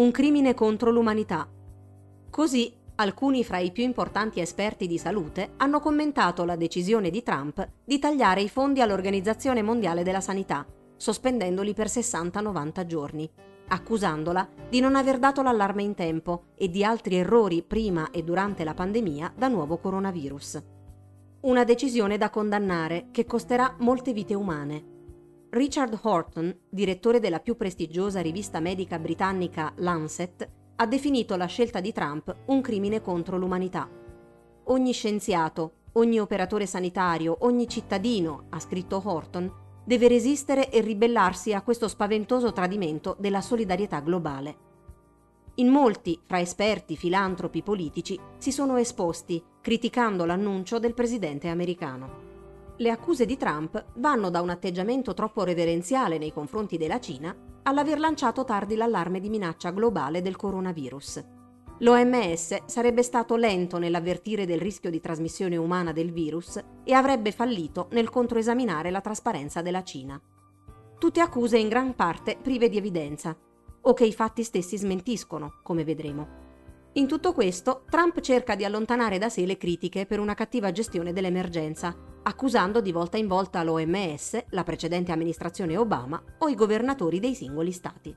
un crimine contro l'umanità. Così alcuni fra i più importanti esperti di salute hanno commentato la decisione di Trump di tagliare i fondi all'Organizzazione Mondiale della Sanità, sospendendoli per 60-90 giorni, accusandola di non aver dato l'allarme in tempo e di altri errori prima e durante la pandemia da nuovo coronavirus. Una decisione da condannare che costerà molte vite umane. Richard Horton, direttore della più prestigiosa rivista medica britannica Lancet, ha definito la scelta di Trump un crimine contro l'umanità. Ogni scienziato, ogni operatore sanitario, ogni cittadino, ha scritto Horton, deve resistere e ribellarsi a questo spaventoso tradimento della solidarietà globale. In molti, fra esperti, filantropi, politici, si sono esposti, criticando l'annuncio del presidente americano. Le accuse di Trump vanno da un atteggiamento troppo reverenziale nei confronti della Cina all'aver lanciato tardi l'allarme di minaccia globale del coronavirus. L'OMS sarebbe stato lento nell'avvertire del rischio di trasmissione umana del virus e avrebbe fallito nel controesaminare la trasparenza della Cina. Tutte accuse in gran parte prive di evidenza, o che i fatti stessi smentiscono, come vedremo. In tutto questo, Trump cerca di allontanare da sé le critiche per una cattiva gestione dell'emergenza, accusando di volta in volta l'OMS, la precedente amministrazione Obama o i governatori dei singoli stati.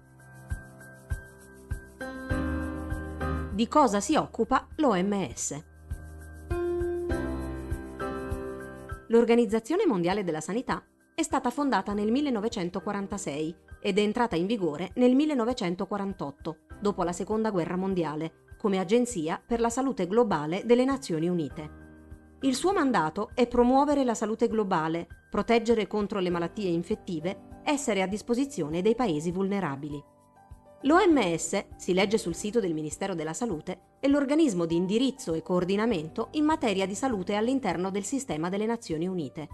Di cosa si occupa l'OMS? L'Organizzazione Mondiale della Sanità è stata fondata nel 1946 ed è entrata in vigore nel 1948, dopo la Seconda Guerra Mondiale, come Agenzia per la Salute Globale delle Nazioni Unite. Il suo mandato è promuovere la salute globale, proteggere contro le malattie infettive, essere a disposizione dei paesi vulnerabili. L'OMS, si legge sul sito del Ministero della Salute, è l'organismo di indirizzo e coordinamento in materia di salute all'interno del sistema delle Nazioni Unite.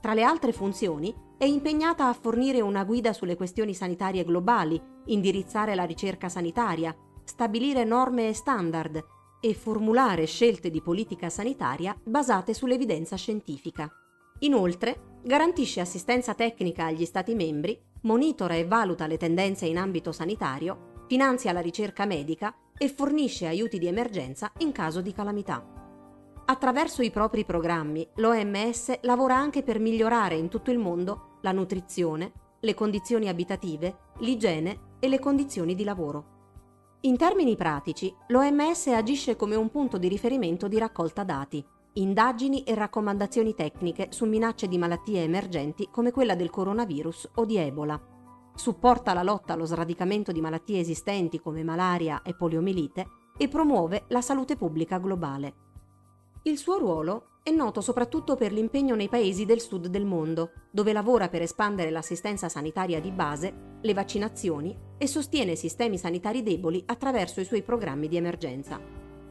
Tra le altre funzioni, è impegnata a fornire una guida sulle questioni sanitarie globali, indirizzare la ricerca sanitaria, stabilire norme e standard e formulare scelte di politica sanitaria basate sull'evidenza scientifica. Inoltre, garantisce assistenza tecnica agli Stati membri, monitora e valuta le tendenze in ambito sanitario, finanzia la ricerca medica e fornisce aiuti di emergenza in caso di calamità. Attraverso i propri programmi, l'OMS lavora anche per migliorare in tutto il mondo la nutrizione, le condizioni abitative, l'igiene e le condizioni di lavoro. In termini pratici, l'OMS agisce come un punto di riferimento di raccolta dati, indagini e raccomandazioni tecniche su minacce di malattie emergenti come quella del coronavirus o di Ebola. Supporta la lotta allo sradicamento di malattie esistenti come malaria e poliomielite e promuove la salute pubblica globale. Il suo ruolo è noto soprattutto per l'impegno nei paesi del sud del mondo, dove lavora per espandere l'assistenza sanitaria di base, le vaccinazioni e sostiene sistemi sanitari deboli attraverso i suoi programmi di emergenza.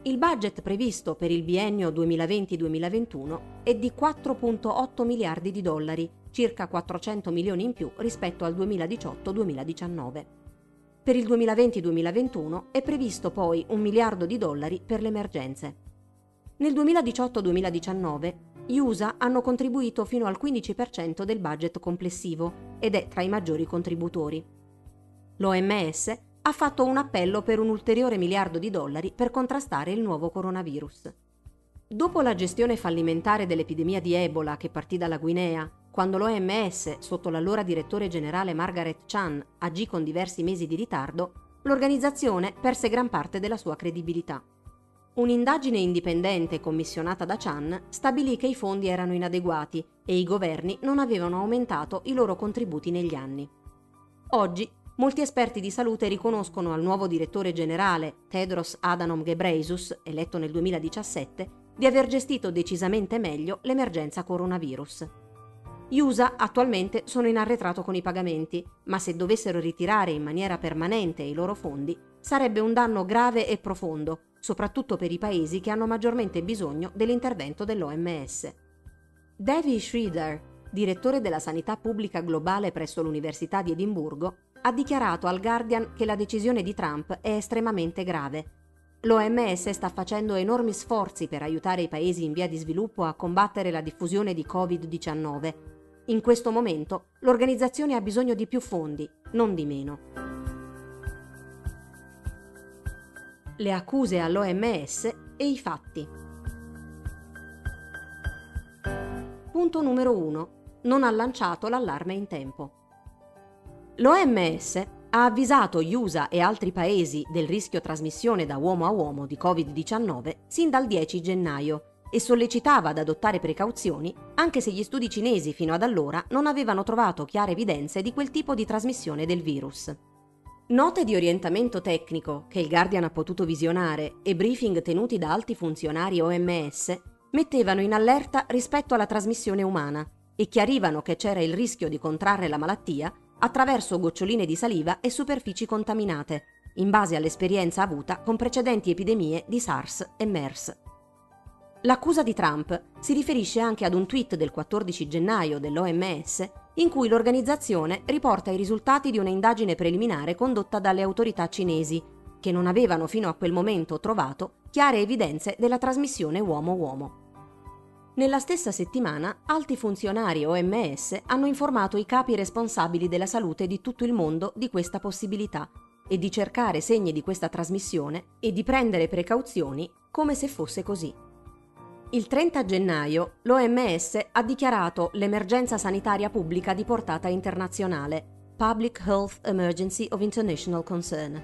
Il budget previsto per il biennio 2020-2021 è di 4.8 miliardi di dollari, circa 400 milioni in più rispetto al 2018-2019. Per il 2020-2021 è previsto poi un miliardo di dollari per le emergenze. Nel 2018-2019 gli USA hanno contribuito fino al 15% del budget complessivo ed è tra i maggiori contributori. L'OMS ha fatto un appello per un ulteriore miliardo di dollari per contrastare il nuovo coronavirus. Dopo la gestione fallimentare dell'epidemia di Ebola che partì dalla Guinea, quando l'OMS, sotto l'allora direttore generale Margaret Chan, agì con diversi mesi di ritardo, l'organizzazione perse gran parte della sua credibilità. Un'indagine indipendente commissionata da Chan stabilì che i fondi erano inadeguati e i governi non avevano aumentato i loro contributi negli anni. Oggi molti esperti di salute riconoscono al nuovo direttore generale Tedros Adhanom Ghebreyesus, eletto nel 2017, di aver gestito decisamente meglio l'emergenza coronavirus. Gli USA attualmente sono in arretrato con i pagamenti, ma se dovessero ritirare in maniera permanente i loro fondi, sarebbe un danno grave e profondo soprattutto per i paesi che hanno maggiormente bisogno dell'intervento dell'OMS. Davy Schroeder, direttore della sanità pubblica globale presso l'Università di Edimburgo, ha dichiarato al Guardian che la decisione di Trump è estremamente grave. L'OMS sta facendo enormi sforzi per aiutare i paesi in via di sviluppo a combattere la diffusione di Covid-19. In questo momento l'organizzazione ha bisogno di più fondi, non di meno. Le accuse all'OMS e i fatti. Punto numero 1. Non ha lanciato l'allarme in tempo. L'OMS ha avvisato gli USA e altri paesi del rischio trasmissione da uomo a uomo di Covid-19 sin dal 10 gennaio e sollecitava ad adottare precauzioni anche se gli studi cinesi fino ad allora non avevano trovato chiare evidenze di quel tipo di trasmissione del virus. Note di orientamento tecnico che il Guardian ha potuto visionare e briefing tenuti da alti funzionari OMS mettevano in allerta rispetto alla trasmissione umana e chiarivano che c'era il rischio di contrarre la malattia attraverso goccioline di saliva e superfici contaminate, in base all'esperienza avuta con precedenti epidemie di SARS e MERS. L'accusa di Trump si riferisce anche ad un tweet del 14 gennaio dell'OMS in cui l'organizzazione riporta i risultati di un'indagine preliminare condotta dalle autorità cinesi, che non avevano fino a quel momento trovato chiare evidenze della trasmissione uomo-uomo. Nella stessa settimana, alti funzionari OMS hanno informato i capi responsabili della salute di tutto il mondo di questa possibilità e di cercare segni di questa trasmissione e di prendere precauzioni come se fosse così. Il 30 gennaio l'OMS ha dichiarato l'emergenza sanitaria pubblica di portata internazionale, Public Health Emergency of International Concern.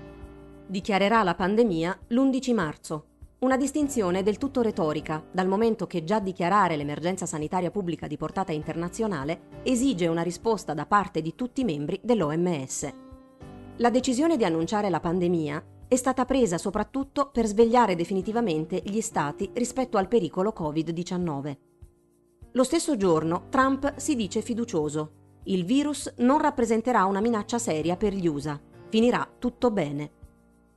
Dichiarerà la pandemia l'11 marzo, una distinzione del tutto retorica, dal momento che già dichiarare l'emergenza sanitaria pubblica di portata internazionale esige una risposta da parte di tutti i membri dell'OMS. La decisione di annunciare la pandemia è stata presa soprattutto per svegliare definitivamente gli stati rispetto al pericolo Covid-19. Lo stesso giorno Trump si dice fiducioso. Il virus non rappresenterà una minaccia seria per gli USA. Finirà tutto bene.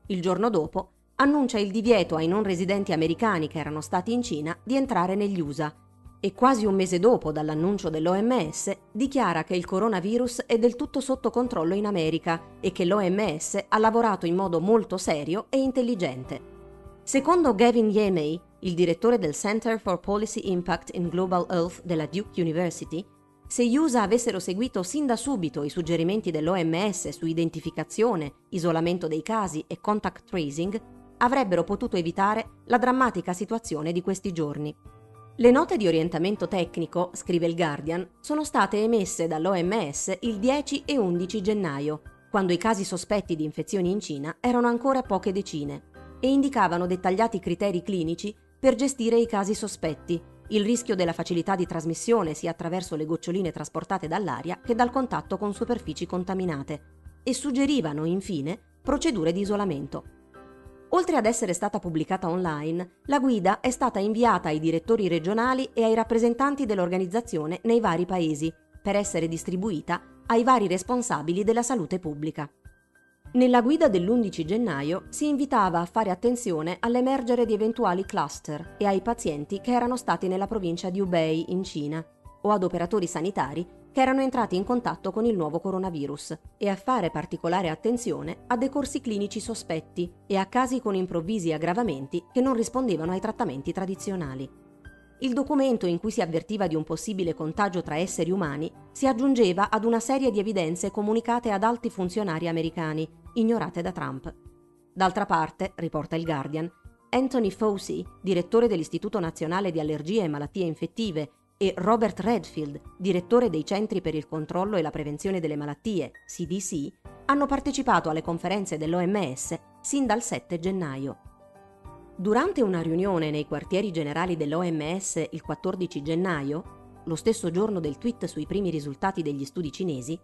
Il giorno dopo annuncia il divieto ai non residenti americani che erano stati in Cina di entrare negli USA e quasi un mese dopo dall'annuncio dell'OMS dichiara che il coronavirus è del tutto sotto controllo in America e che l'OMS ha lavorato in modo molto serio e intelligente. Secondo Gavin Yemey, il direttore del Center for Policy Impact in Global Health della Duke University, se gli USA avessero seguito sin da subito i suggerimenti dell'OMS su identificazione, isolamento dei casi e contact tracing, avrebbero potuto evitare la drammatica situazione di questi giorni. Le note di orientamento tecnico, scrive il Guardian, sono state emesse dall'OMS il 10 e 11 gennaio, quando i casi sospetti di infezioni in Cina erano ancora poche decine, e indicavano dettagliati criteri clinici per gestire i casi sospetti, il rischio della facilità di trasmissione sia attraverso le goccioline trasportate dall'aria che dal contatto con superfici contaminate, e suggerivano, infine, procedure di isolamento. Oltre ad essere stata pubblicata online, la guida è stata inviata ai direttori regionali e ai rappresentanti dell'organizzazione nei vari paesi, per essere distribuita ai vari responsabili della salute pubblica. Nella guida dell'11 gennaio si invitava a fare attenzione all'emergere di eventuali cluster e ai pazienti che erano stati nella provincia di Hubei in Cina o ad operatori sanitari che erano entrati in contatto con il nuovo coronavirus e a fare particolare attenzione a decorsi clinici sospetti e a casi con improvvisi aggravamenti che non rispondevano ai trattamenti tradizionali. Il documento in cui si avvertiva di un possibile contagio tra esseri umani si aggiungeva ad una serie di evidenze comunicate ad alti funzionari americani, ignorate da Trump. D'altra parte, riporta il Guardian, Anthony Fauci, direttore dell'Istituto Nazionale di Allergie e Malattie Infettive e Robert Redfield, direttore dei Centri per il controllo e la prevenzione delle malattie, CDC, hanno partecipato alle conferenze dell'OMS sin dal 7 gennaio. Durante una riunione nei quartieri generali dell'OMS il 14 gennaio, lo stesso giorno del tweet sui primi risultati degli studi cinesi,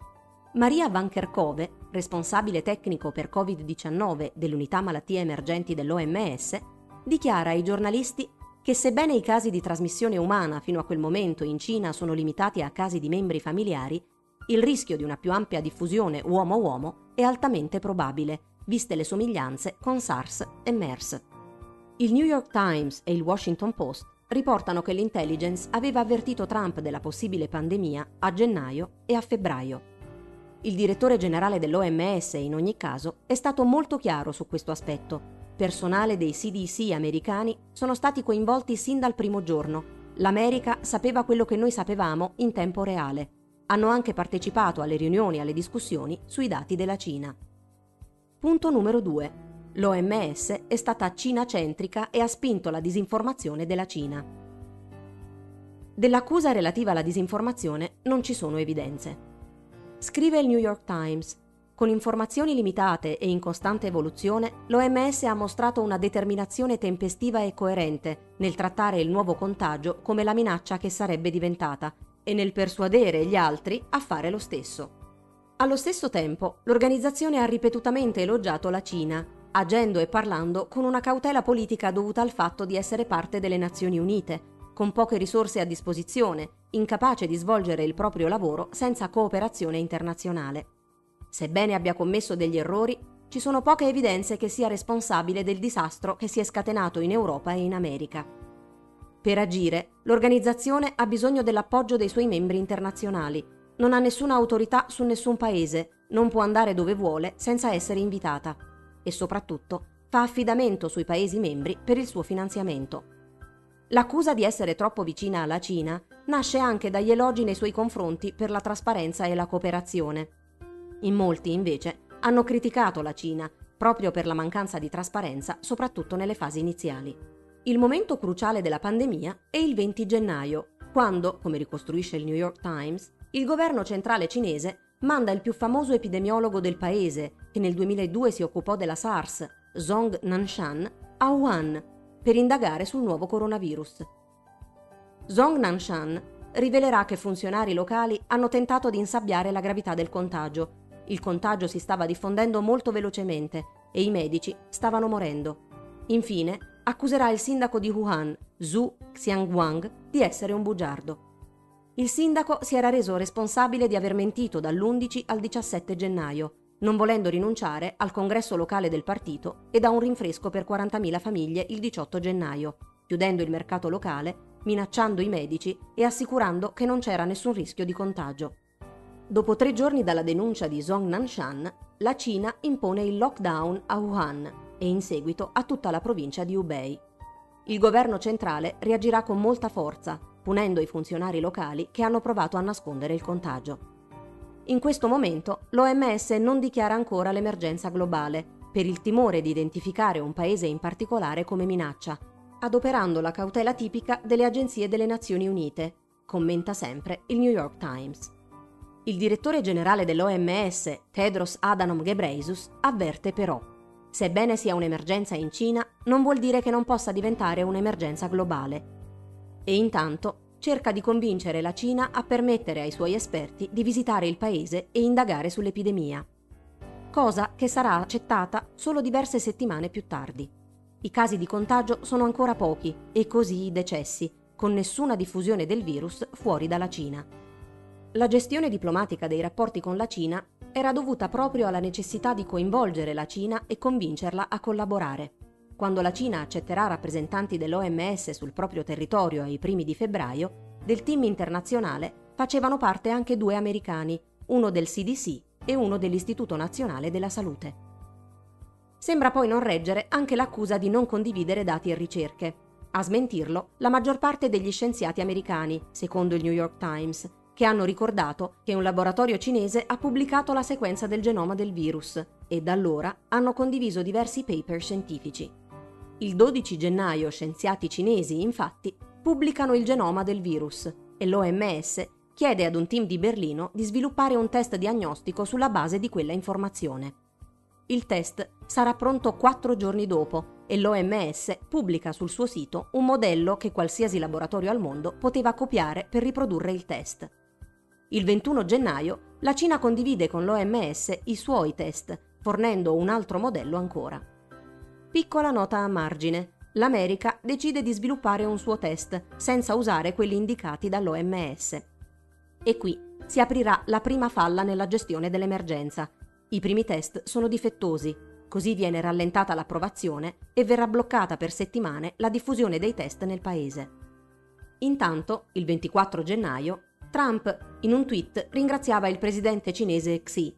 Maria Van Kerkhove, responsabile tecnico per Covid-19 dell'unità malattie emergenti dell'OMS, dichiara ai giornalisti che sebbene i casi di trasmissione umana fino a quel momento in Cina sono limitati a casi di membri familiari, il rischio di una più ampia diffusione uomo-uomo è altamente probabile, viste le somiglianze con SARS e MERS. Il New York Times e il Washington Post riportano che l'intelligence aveva avvertito Trump della possibile pandemia a gennaio e a febbraio. Il direttore generale dell'OMS, in ogni caso, è stato molto chiaro su questo aspetto Personale dei CDC americani sono stati coinvolti sin dal primo giorno. L'America sapeva quello che noi sapevamo in tempo reale. Hanno anche partecipato alle riunioni e alle discussioni sui dati della Cina. Punto numero 2. L'OMS è stata cina-centrica e ha spinto la disinformazione della Cina. Dell'accusa relativa alla disinformazione non ci sono evidenze. Scrive il New York Times. Con informazioni limitate e in costante evoluzione, l'OMS ha mostrato una determinazione tempestiva e coerente nel trattare il nuovo contagio come la minaccia che sarebbe diventata e nel persuadere gli altri a fare lo stesso. Allo stesso tempo, l'organizzazione ha ripetutamente elogiato la Cina, agendo e parlando con una cautela politica dovuta al fatto di essere parte delle Nazioni Unite, con poche risorse a disposizione, incapace di svolgere il proprio lavoro senza cooperazione internazionale. Sebbene abbia commesso degli errori, ci sono poche evidenze che sia responsabile del disastro che si è scatenato in Europa e in America. Per agire, l'organizzazione ha bisogno dell'appoggio dei suoi membri internazionali, non ha nessuna autorità su nessun paese, non può andare dove vuole senza essere invitata e soprattutto fa affidamento sui Paesi membri per il suo finanziamento. L'accusa di essere troppo vicina alla Cina nasce anche dagli elogi nei suoi confronti per la trasparenza e la cooperazione. In molti, invece, hanno criticato la Cina proprio per la mancanza di trasparenza, soprattutto nelle fasi iniziali. Il momento cruciale della pandemia è il 20 gennaio, quando, come ricostruisce il New York Times, il governo centrale cinese manda il più famoso epidemiologo del paese, che nel 2002 si occupò della SARS, Zhong Nanshan, a Wuhan per indagare sul nuovo coronavirus. Zhong Nanshan rivelerà che funzionari locali hanno tentato di insabbiare la gravità del contagio. Il contagio si stava diffondendo molto velocemente e i medici stavano morendo. Infine, accuserà il sindaco di Wuhan, Zhu Xiangwang, di essere un bugiardo. Il sindaco si era reso responsabile di aver mentito dall'11 al 17 gennaio, non volendo rinunciare al congresso locale del partito e da un rinfresco per 40.000 famiglie il 18 gennaio, chiudendo il mercato locale, minacciando i medici e assicurando che non c'era nessun rischio di contagio. Dopo tre giorni dalla denuncia di Zhong Nanshan, la Cina impone il lockdown a Wuhan e in seguito a tutta la provincia di Hubei. Il governo centrale reagirà con molta forza, punendo i funzionari locali che hanno provato a nascondere il contagio. In questo momento l'OMS non dichiara ancora l'emergenza globale, per il timore di identificare un paese in particolare come minaccia, adoperando la cautela tipica delle agenzie delle Nazioni Unite, commenta sempre il New York Times. Il direttore generale dell'OMS, Tedros Adhanom Ghebreyesus, avverte però Sebbene sia un'emergenza in Cina, non vuol dire che non possa diventare un'emergenza globale e intanto cerca di convincere la Cina a permettere ai suoi esperti di visitare il paese e indagare sull'epidemia. Cosa che sarà accettata solo diverse settimane più tardi. I casi di contagio sono ancora pochi e così i decessi, con nessuna diffusione del virus fuori dalla Cina. La gestione diplomatica dei rapporti con la Cina era dovuta proprio alla necessità di coinvolgere la Cina e convincerla a collaborare. Quando la Cina accetterà rappresentanti dell'OMS sul proprio territorio ai primi di febbraio, del team internazionale facevano parte anche due americani, uno del CDC e uno dell'Istituto Nazionale della Salute. Sembra poi non reggere anche l'accusa di non condividere dati e ricerche. A smentirlo la maggior parte degli scienziati americani, secondo il New York Times, che hanno ricordato che un laboratorio cinese ha pubblicato la sequenza del genoma del virus e da allora hanno condiviso diversi paper scientifici. Il 12 gennaio scienziati cinesi, infatti, pubblicano il genoma del virus e l'OMS chiede ad un team di Berlino di sviluppare un test diagnostico sulla base di quella informazione. Il test sarà pronto quattro giorni dopo e l'OMS pubblica sul suo sito un modello che qualsiasi laboratorio al mondo poteva copiare per riprodurre il test. Il 21 gennaio la Cina condivide con l'OMS i suoi test, fornendo un altro modello ancora. Piccola nota a margine. L'America decide di sviluppare un suo test senza usare quelli indicati dall'OMS. E qui si aprirà la prima falla nella gestione dell'emergenza. I primi test sono difettosi, così viene rallentata l'approvazione e verrà bloccata per settimane la diffusione dei test nel paese. Intanto, il 24 gennaio, Trump in un tweet ringraziava il presidente cinese Xi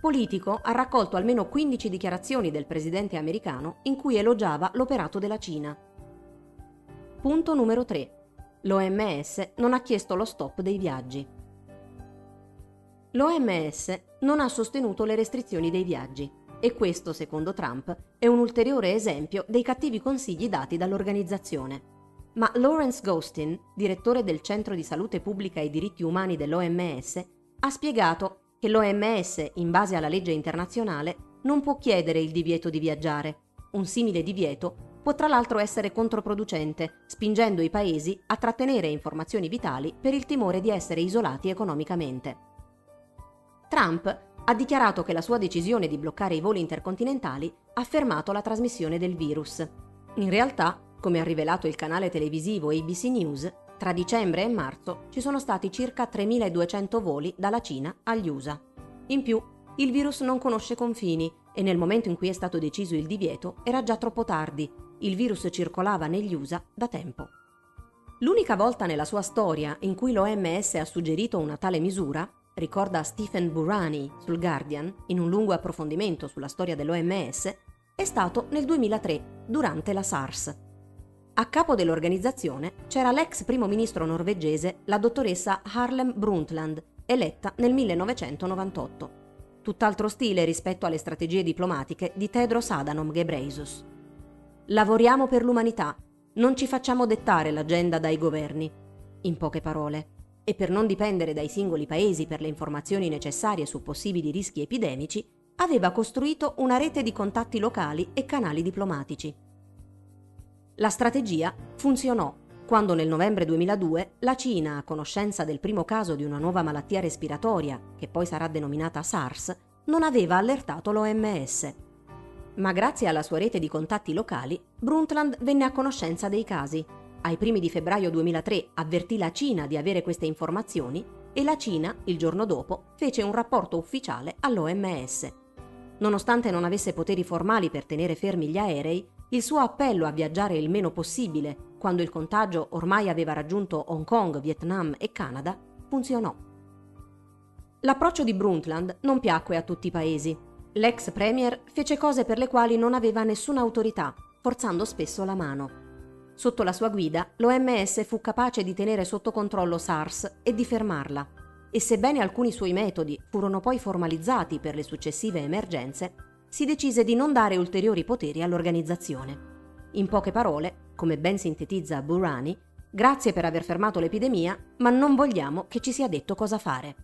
Politico ha raccolto almeno 15 dichiarazioni del presidente americano in cui elogiava l'operato della Cina. Punto numero 3. L'OMS non ha chiesto lo stop dei viaggi. L'OMS non ha sostenuto le restrizioni dei viaggi. e questo, secondo Trump, è un ulteriore esempio dei cattivi consigli dati dall'organizzazione. Ma Lawrence Ghostin, direttore del Centro di Salute Pubblica e Diritti Umani dell'OMS, ha spiegato che l'OMS, in base alla legge internazionale, non può chiedere il divieto di viaggiare. Un simile divieto può tra l'altro essere controproducente, spingendo i paesi a trattenere informazioni vitali per il timore di essere isolati economicamente. Trump ha dichiarato che la sua decisione di bloccare i voli intercontinentali ha fermato la trasmissione del virus. In realtà, come ha rivelato il canale televisivo ABC News, tra dicembre e marzo ci sono stati circa 3.200 voli dalla Cina agli USA. In più, il virus non conosce confini e nel momento in cui è stato deciso il divieto era già troppo tardi. Il virus circolava negli USA da tempo. L'unica volta nella sua storia in cui l'OMS ha suggerito una tale misura, ricorda Stephen Burani sul Guardian in un lungo approfondimento sulla storia dell'OMS, è stato nel 2003, durante la SARS. A capo dell'organizzazione c'era l'ex primo ministro norvegese, la dottoressa Harlem Brundtland, eletta nel 1998. Tutt'altro stile rispetto alle strategie diplomatiche di Tedros Adhanom Ghebreyesus. Lavoriamo per l'umanità, non ci facciamo dettare l'agenda dai governi. In poche parole, e per non dipendere dai singoli paesi per le informazioni necessarie su possibili rischi epidemici, aveva costruito una rete di contatti locali e canali diplomatici. La strategia funzionò quando nel novembre 2002 la Cina, a conoscenza del primo caso di una nuova malattia respiratoria, che poi sarà denominata SARS, non aveva allertato l'OMS. Ma grazie alla sua rete di contatti locali, Brundtland venne a conoscenza dei casi. Ai primi di febbraio 2003 avvertì la Cina di avere queste informazioni e la Cina, il giorno dopo, fece un rapporto ufficiale all'OMS. Nonostante non avesse poteri formali per tenere fermi gli aerei, il suo appello a viaggiare il meno possibile, quando il contagio ormai aveva raggiunto Hong Kong, Vietnam e Canada, funzionò. L'approccio di Brundtland non piacque a tutti i paesi. L'ex premier fece cose per le quali non aveva nessuna autorità, forzando spesso la mano. Sotto la sua guida, l'OMS fu capace di tenere sotto controllo SARS e di fermarla. E sebbene alcuni suoi metodi furono poi formalizzati per le successive emergenze, si decise di non dare ulteriori poteri all'organizzazione. In poche parole, come ben sintetizza Burani, grazie per aver fermato l'epidemia, ma non vogliamo che ci sia detto cosa fare.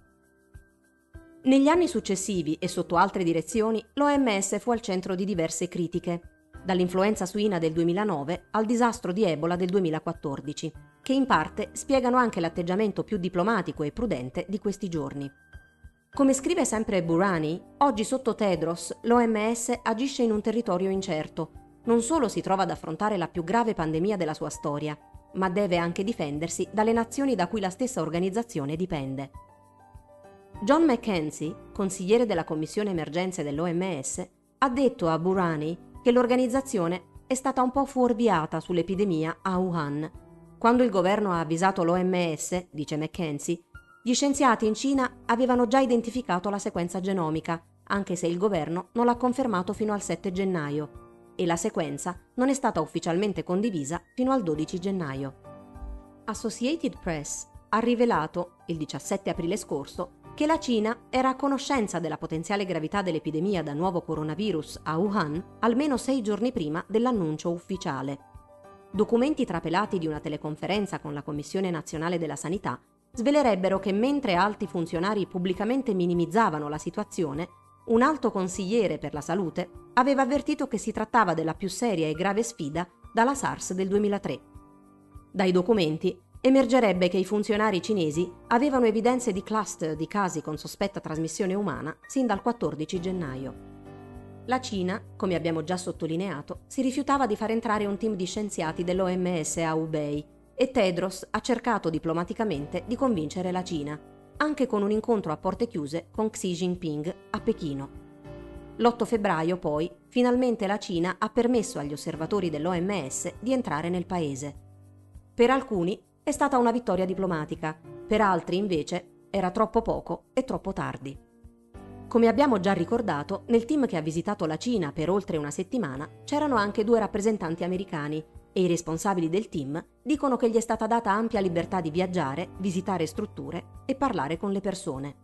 Negli anni successivi e sotto altre direzioni, l'OMS fu al centro di diverse critiche, dall'influenza suina del 2009 al disastro di Ebola del 2014, che in parte spiegano anche l'atteggiamento più diplomatico e prudente di questi giorni. Come scrive sempre Burani, oggi sotto Tedros l'OMS agisce in un territorio incerto. Non solo si trova ad affrontare la più grave pandemia della sua storia, ma deve anche difendersi dalle nazioni da cui la stessa organizzazione dipende. John McKenzie, consigliere della Commissione Emergenze dell'OMS, ha detto a Burani che l'organizzazione è stata un po' fuorviata sull'epidemia a Wuhan. Quando il governo ha avvisato l'OMS, dice McKenzie, gli scienziati in Cina avevano già identificato la sequenza genomica, anche se il governo non l'ha confermato fino al 7 gennaio, e la sequenza non è stata ufficialmente condivisa fino al 12 gennaio. Associated Press ha rivelato, il 17 aprile scorso, che la Cina era a conoscenza della potenziale gravità dell'epidemia da nuovo coronavirus a Wuhan almeno sei giorni prima dell'annuncio ufficiale. Documenti trapelati di una teleconferenza con la Commissione nazionale della sanità svelerebbero che mentre alti funzionari pubblicamente minimizzavano la situazione, un alto consigliere per la salute aveva avvertito che si trattava della più seria e grave sfida dalla SARS del 2003. Dai documenti emergerebbe che i funzionari cinesi avevano evidenze di cluster di casi con sospetta trasmissione umana sin dal 14 gennaio. La Cina, come abbiamo già sottolineato, si rifiutava di far entrare un team di scienziati dell'OMS a Hubei e Tedros ha cercato diplomaticamente di convincere la Cina, anche con un incontro a porte chiuse con Xi Jinping a Pechino. L'8 febbraio, poi, finalmente la Cina ha permesso agli osservatori dell'OMS di entrare nel paese. Per alcuni è stata una vittoria diplomatica, per altri invece era troppo poco e troppo tardi. Come abbiamo già ricordato, nel team che ha visitato la Cina per oltre una settimana c'erano anche due rappresentanti americani, e i responsabili del team dicono che gli è stata data ampia libertà di viaggiare, visitare strutture e parlare con le persone.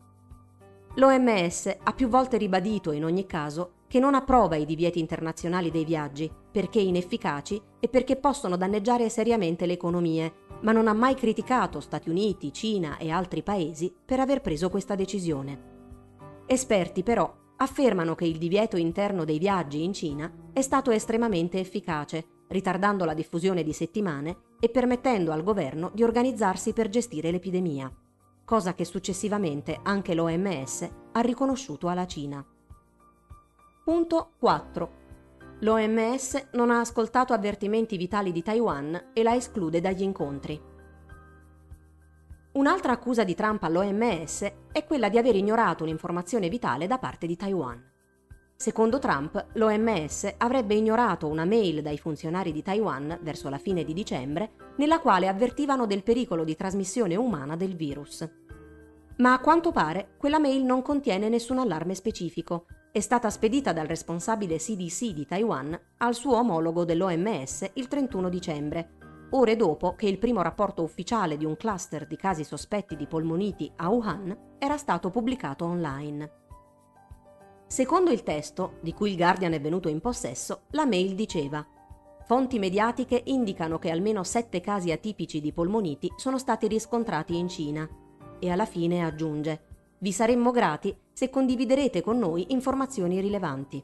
L'OMS ha più volte ribadito in ogni caso che non approva i divieti internazionali dei viaggi perché inefficaci e perché possono danneggiare seriamente le economie, ma non ha mai criticato Stati Uniti, Cina e altri paesi per aver preso questa decisione. Esperti però affermano che il divieto interno dei viaggi in Cina è stato estremamente efficace, ritardando la diffusione di settimane e permettendo al governo di organizzarsi per gestire l'epidemia, cosa che successivamente anche l'OMS ha riconosciuto alla Cina. Punto 4. L'OMS non ha ascoltato avvertimenti vitali di Taiwan e la esclude dagli incontri. Un'altra accusa di Trump all'OMS è quella di aver ignorato un'informazione vitale da parte di Taiwan. Secondo Trump, l'OMS avrebbe ignorato una mail dai funzionari di Taiwan verso la fine di dicembre nella quale avvertivano del pericolo di trasmissione umana del virus. Ma a quanto pare quella mail non contiene nessun allarme specifico. È stata spedita dal responsabile CDC di Taiwan al suo omologo dell'OMS il 31 dicembre, ore dopo che il primo rapporto ufficiale di un cluster di casi sospetti di polmoniti a Wuhan era stato pubblicato online. Secondo il testo, di cui il Guardian è venuto in possesso, la mail diceva Fonti mediatiche indicano che almeno sette casi atipici di polmoniti sono stati riscontrati in Cina. E alla fine aggiunge Vi saremmo grati se condividerete con noi informazioni rilevanti.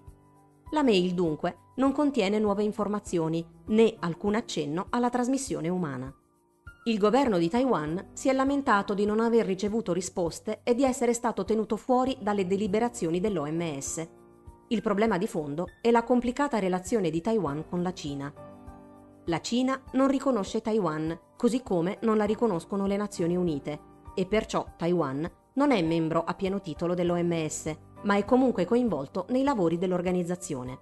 La mail dunque non contiene nuove informazioni né alcun accenno alla trasmissione umana. Il governo di Taiwan si è lamentato di non aver ricevuto risposte e di essere stato tenuto fuori dalle deliberazioni dell'OMS. Il problema di fondo è la complicata relazione di Taiwan con la Cina. La Cina non riconosce Taiwan, così come non la riconoscono le Nazioni Unite, e perciò Taiwan non è membro a pieno titolo dell'OMS, ma è comunque coinvolto nei lavori dell'organizzazione.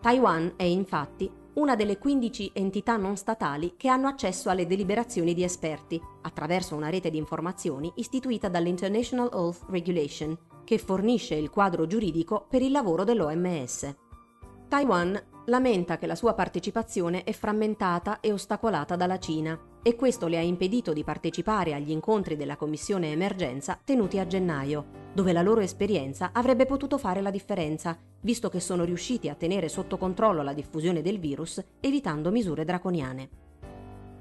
Taiwan è infatti una delle 15 entità non statali che hanno accesso alle deliberazioni di esperti attraverso una rete di informazioni istituita dall'International Health Regulation, che fornisce il quadro giuridico per il lavoro dell'OMS. Taiwan lamenta che la sua partecipazione è frammentata e ostacolata dalla Cina e questo le ha impedito di partecipare agli incontri della Commissione Emergenza tenuti a gennaio, dove la loro esperienza avrebbe potuto fare la differenza, visto che sono riusciti a tenere sotto controllo la diffusione del virus evitando misure draconiane.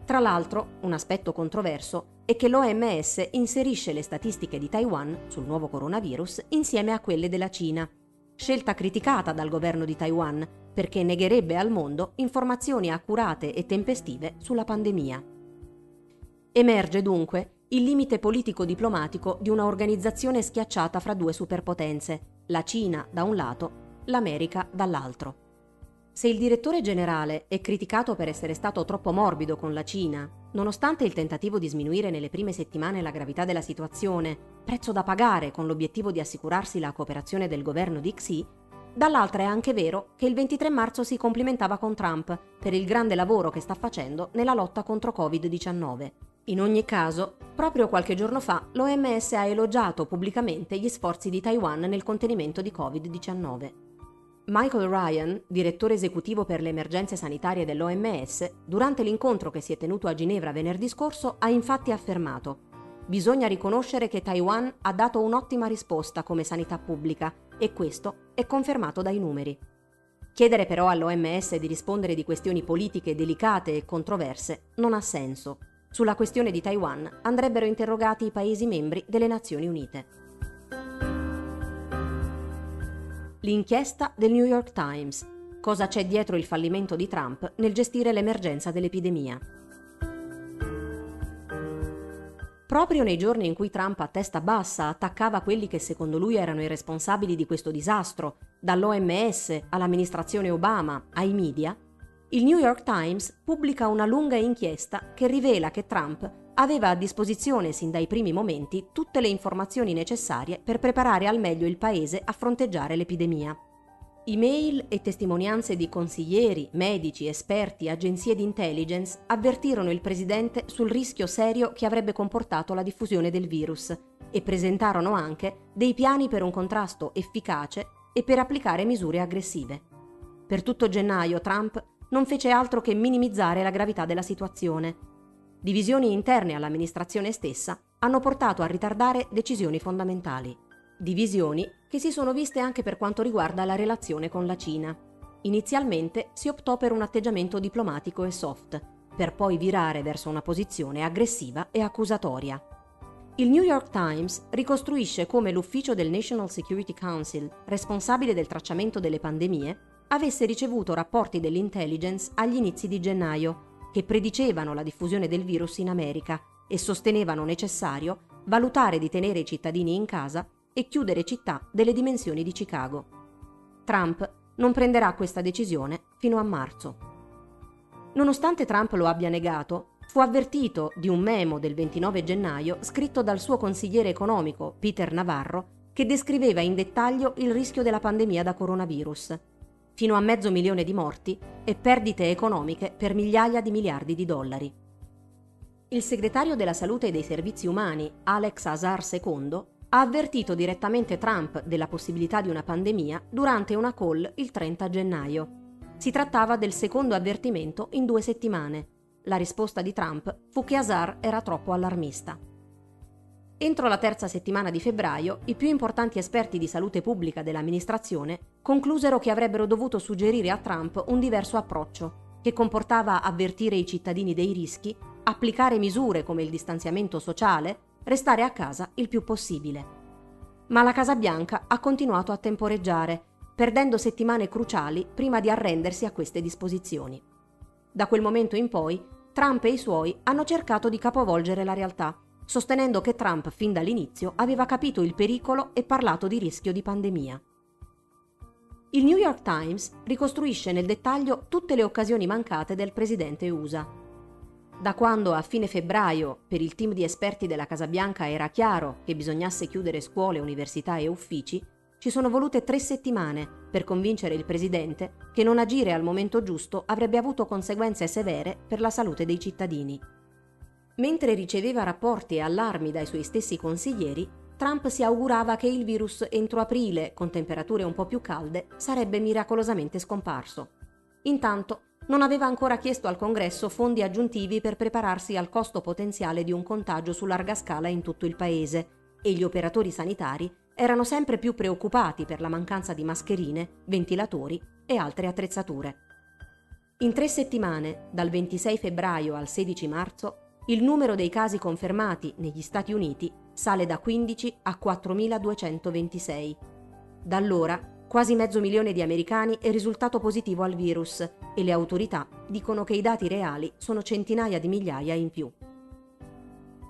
Tra l'altro, un aspetto controverso è che l'OMS inserisce le statistiche di Taiwan sul nuovo coronavirus insieme a quelle della Cina, scelta criticata dal governo di Taiwan perché negherebbe al mondo informazioni accurate e tempestive sulla pandemia. Emerge dunque il limite politico-diplomatico di una organizzazione schiacciata fra due superpotenze, la Cina da un lato, l'America dall'altro. Se il direttore generale è criticato per essere stato troppo morbido con la Cina, nonostante il tentativo di sminuire nelle prime settimane la gravità della situazione, prezzo da pagare con l'obiettivo di assicurarsi la cooperazione del governo di Xi, dall'altra è anche vero che il 23 marzo si complimentava con Trump per il grande lavoro che sta facendo nella lotta contro Covid-19 in ogni caso, proprio qualche giorno fa l'OMS ha elogiato pubblicamente gli sforzi di Taiwan nel contenimento di Covid-19. Michael Ryan, direttore esecutivo per le emergenze sanitarie dell'OMS, durante l'incontro che si è tenuto a Ginevra venerdì scorso ha infatti affermato Bisogna riconoscere che Taiwan ha dato un'ottima risposta come sanità pubblica e questo è confermato dai numeri. Chiedere però all'OMS di rispondere di questioni politiche delicate e controverse non ha senso sulla questione di Taiwan andrebbero interrogati i Paesi membri delle Nazioni Unite. L'inchiesta del New York Times. Cosa c'è dietro il fallimento di Trump nel gestire l'emergenza dell'epidemia? Proprio nei giorni in cui Trump a testa bassa attaccava quelli che secondo lui erano i responsabili di questo disastro, dall'OMS all'amministrazione Obama ai media, il New York Times pubblica una lunga inchiesta che rivela che Trump aveva a disposizione sin dai primi momenti tutte le informazioni necessarie per preparare al meglio il paese a fronteggiare l'epidemia. Email e testimonianze di consiglieri, medici, esperti, agenzie di intelligence avvertirono il presidente sul rischio serio che avrebbe comportato la diffusione del virus e presentarono anche dei piani per un contrasto efficace e per applicare misure aggressive. Per tutto gennaio Trump non fece altro che minimizzare la gravità della situazione. Divisioni interne all'amministrazione stessa hanno portato a ritardare decisioni fondamentali. Divisioni che si sono viste anche per quanto riguarda la relazione con la Cina. Inizialmente si optò per un atteggiamento diplomatico e soft, per poi virare verso una posizione aggressiva e accusatoria. Il New York Times ricostruisce come l'ufficio del National Security Council, responsabile del tracciamento delle pandemie, avesse ricevuto rapporti dell'intelligence agli inizi di gennaio, che predicevano la diffusione del virus in America e sostenevano necessario valutare di tenere i cittadini in casa e chiudere città delle dimensioni di Chicago. Trump non prenderà questa decisione fino a marzo. Nonostante Trump lo abbia negato, fu avvertito di un memo del 29 gennaio scritto dal suo consigliere economico Peter Navarro che descriveva in dettaglio il rischio della pandemia da coronavirus, fino a mezzo milione di morti e perdite economiche per migliaia di miliardi di dollari. Il segretario della salute e dei servizi umani, Alex Azar II, ha avvertito direttamente Trump della possibilità di una pandemia durante una call il 30 gennaio. Si trattava del secondo avvertimento in due settimane. La risposta di Trump fu che Azar era troppo allarmista. Entro la terza settimana di febbraio, i più importanti esperti di salute pubblica dell'amministrazione conclusero che avrebbero dovuto suggerire a Trump un diverso approccio, che comportava avvertire i cittadini dei rischi, applicare misure come il distanziamento sociale, restare a casa il più possibile. Ma la Casa Bianca ha continuato a temporeggiare, perdendo settimane cruciali prima di arrendersi a queste disposizioni. Da quel momento in poi, Trump e i suoi hanno cercato di capovolgere la realtà, sostenendo che Trump fin dall'inizio aveva capito il pericolo e parlato di rischio di pandemia. Il New York Times ricostruisce nel dettaglio tutte le occasioni mancate del presidente USA. Da quando a fine febbraio per il team di esperti della Casa Bianca era chiaro che bisognasse chiudere scuole, università e uffici, ci sono volute tre settimane per convincere il presidente che non agire al momento giusto avrebbe avuto conseguenze severe per la salute dei cittadini. Mentre riceveva rapporti e allarmi dai suoi stessi consiglieri, Trump si augurava che il virus entro aprile, con temperature un po' più calde, sarebbe miracolosamente scomparso. Intanto non aveva ancora chiesto al Congresso fondi aggiuntivi per prepararsi al costo potenziale di un contagio su larga scala in tutto il paese e gli operatori sanitari erano sempre più preoccupati per la mancanza di mascherine, ventilatori e altre attrezzature. In tre settimane, dal 26 febbraio al 16 marzo, il numero dei casi confermati negli Stati Uniti sale da 15 a 4.226. Da allora, quasi mezzo milione di americani è risultato positivo al virus e le autorità dicono che i dati reali sono centinaia di migliaia in più.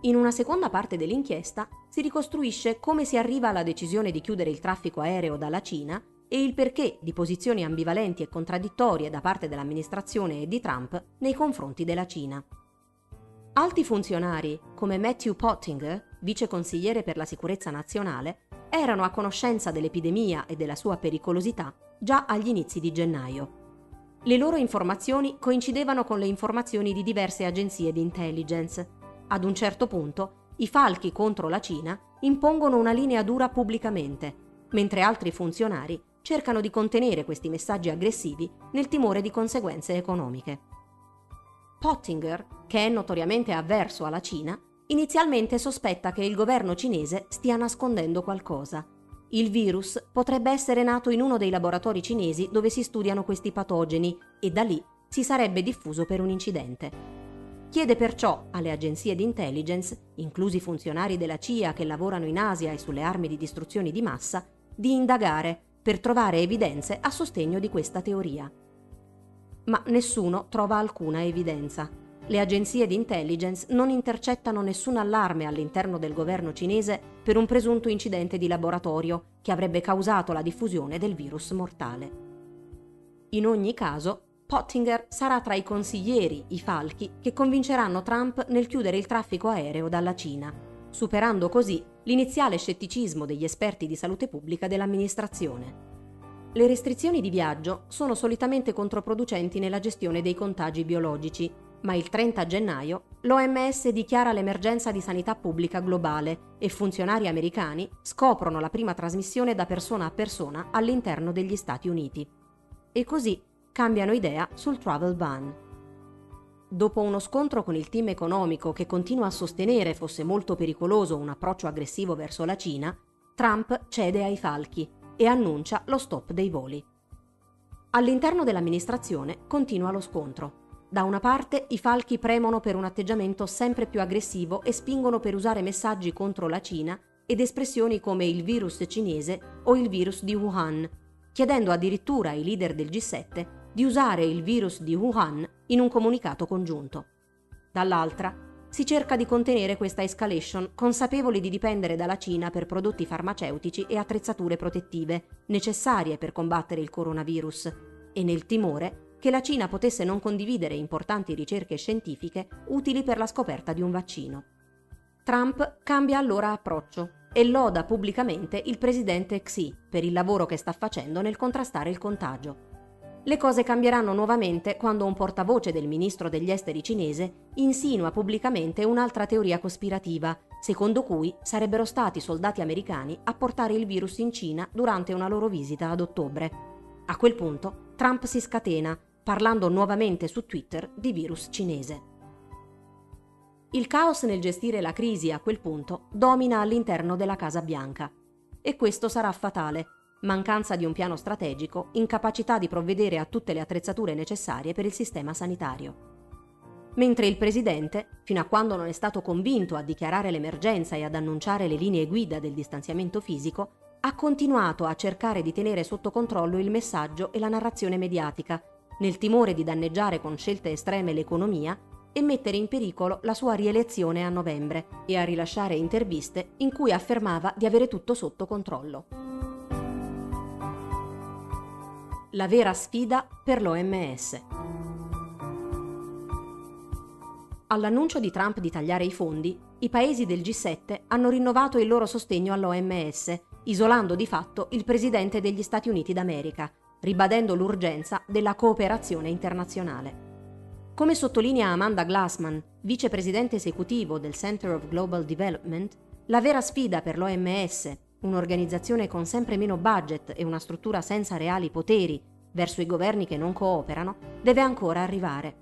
In una seconda parte dell'inchiesta si ricostruisce come si arriva alla decisione di chiudere il traffico aereo dalla Cina e il perché di posizioni ambivalenti e contraddittorie da parte dell'amministrazione e di Trump nei confronti della Cina. Alti funzionari, come Matthew Pottinger, vice consigliere per la sicurezza nazionale, erano a conoscenza dell'epidemia e della sua pericolosità già agli inizi di gennaio. Le loro informazioni coincidevano con le informazioni di diverse agenzie di intelligence ad un certo punto, i falchi contro la Cina impongono una linea dura pubblicamente, mentre altri funzionari cercano di contenere questi messaggi aggressivi nel timore di conseguenze economiche. Pottinger, che è notoriamente avverso alla Cina, inizialmente sospetta che il governo cinese stia nascondendo qualcosa. Il virus potrebbe essere nato in uno dei laboratori cinesi dove si studiano questi patogeni e da lì si sarebbe diffuso per un incidente. Chiede perciò alle agenzie di intelligence, inclusi funzionari della CIA che lavorano in Asia e sulle armi di distruzione di massa, di indagare per trovare evidenze a sostegno di questa teoria. Ma nessuno trova alcuna evidenza. Le agenzie di intelligence non intercettano nessun allarme all'interno del governo cinese per un presunto incidente di laboratorio che avrebbe causato la diffusione del virus mortale. In ogni caso, Pottinger sarà tra i consiglieri, i falchi, che convinceranno Trump nel chiudere il traffico aereo dalla Cina, superando così l'iniziale scetticismo degli esperti di salute pubblica dell'amministrazione. Le restrizioni di viaggio sono solitamente controproducenti nella gestione dei contagi biologici, ma il 30 gennaio l'OMS dichiara l'emergenza di sanità pubblica globale e funzionari americani scoprono la prima trasmissione da persona a persona all'interno degli Stati Uniti. E così cambiano idea sul travel ban. Dopo uno scontro con il team economico che continua a sostenere fosse molto pericoloso un approccio aggressivo verso la Cina, Trump cede ai falchi e annuncia lo stop dei voli. All'interno dell'amministrazione continua lo scontro. Da una parte i falchi premono per un atteggiamento sempre più aggressivo e spingono per usare messaggi contro la Cina ed espressioni come il virus cinese o il virus di Wuhan, chiedendo addirittura ai leader del G7 di usare il virus di Wuhan in un comunicato congiunto. Dall'altra, si cerca di contenere questa escalation consapevoli di dipendere dalla Cina per prodotti farmaceutici e attrezzature protettive necessarie per combattere il coronavirus e nel timore che la Cina potesse non condividere importanti ricerche scientifiche utili per la scoperta di un vaccino. Trump cambia allora approccio e loda pubblicamente il presidente Xi per il lavoro che sta facendo nel contrastare il contagio. Le cose cambieranno nuovamente quando un portavoce del ministro degli esteri cinese insinua pubblicamente un'altra teoria cospirativa, secondo cui sarebbero stati soldati americani a portare il virus in Cina durante una loro visita ad ottobre. A quel punto Trump si scatena, parlando nuovamente su Twitter di virus cinese. Il caos nel gestire la crisi a quel punto domina all'interno della Casa Bianca. E questo sarà fatale. Mancanza di un piano strategico, incapacità di provvedere a tutte le attrezzature necessarie per il sistema sanitario. Mentre il presidente, fino a quando non è stato convinto a dichiarare l'emergenza e ad annunciare le linee guida del distanziamento fisico, ha continuato a cercare di tenere sotto controllo il messaggio e la narrazione mediatica, nel timore di danneggiare con scelte estreme l'economia e mettere in pericolo la sua rielezione a novembre e a rilasciare interviste in cui affermava di avere tutto sotto controllo. La vera sfida per l'OMS. All'annuncio di Trump di tagliare i fondi, i paesi del G7 hanno rinnovato il loro sostegno all'OMS, isolando di fatto il presidente degli Stati Uniti d'America, ribadendo l'urgenza della cooperazione internazionale. Come sottolinea Amanda Glassman, vicepresidente esecutivo del Center of Global Development, la vera sfida per l'OMS, un'organizzazione con sempre meno budget e una struttura senza reali poteri verso i governi che non cooperano, deve ancora arrivare.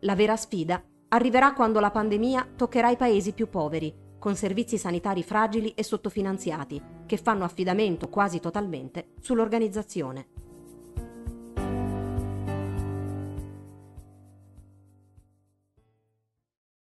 La vera sfida arriverà quando la pandemia toccherà i paesi più poveri, con servizi sanitari fragili e sottofinanziati, che fanno affidamento quasi totalmente sull'organizzazione.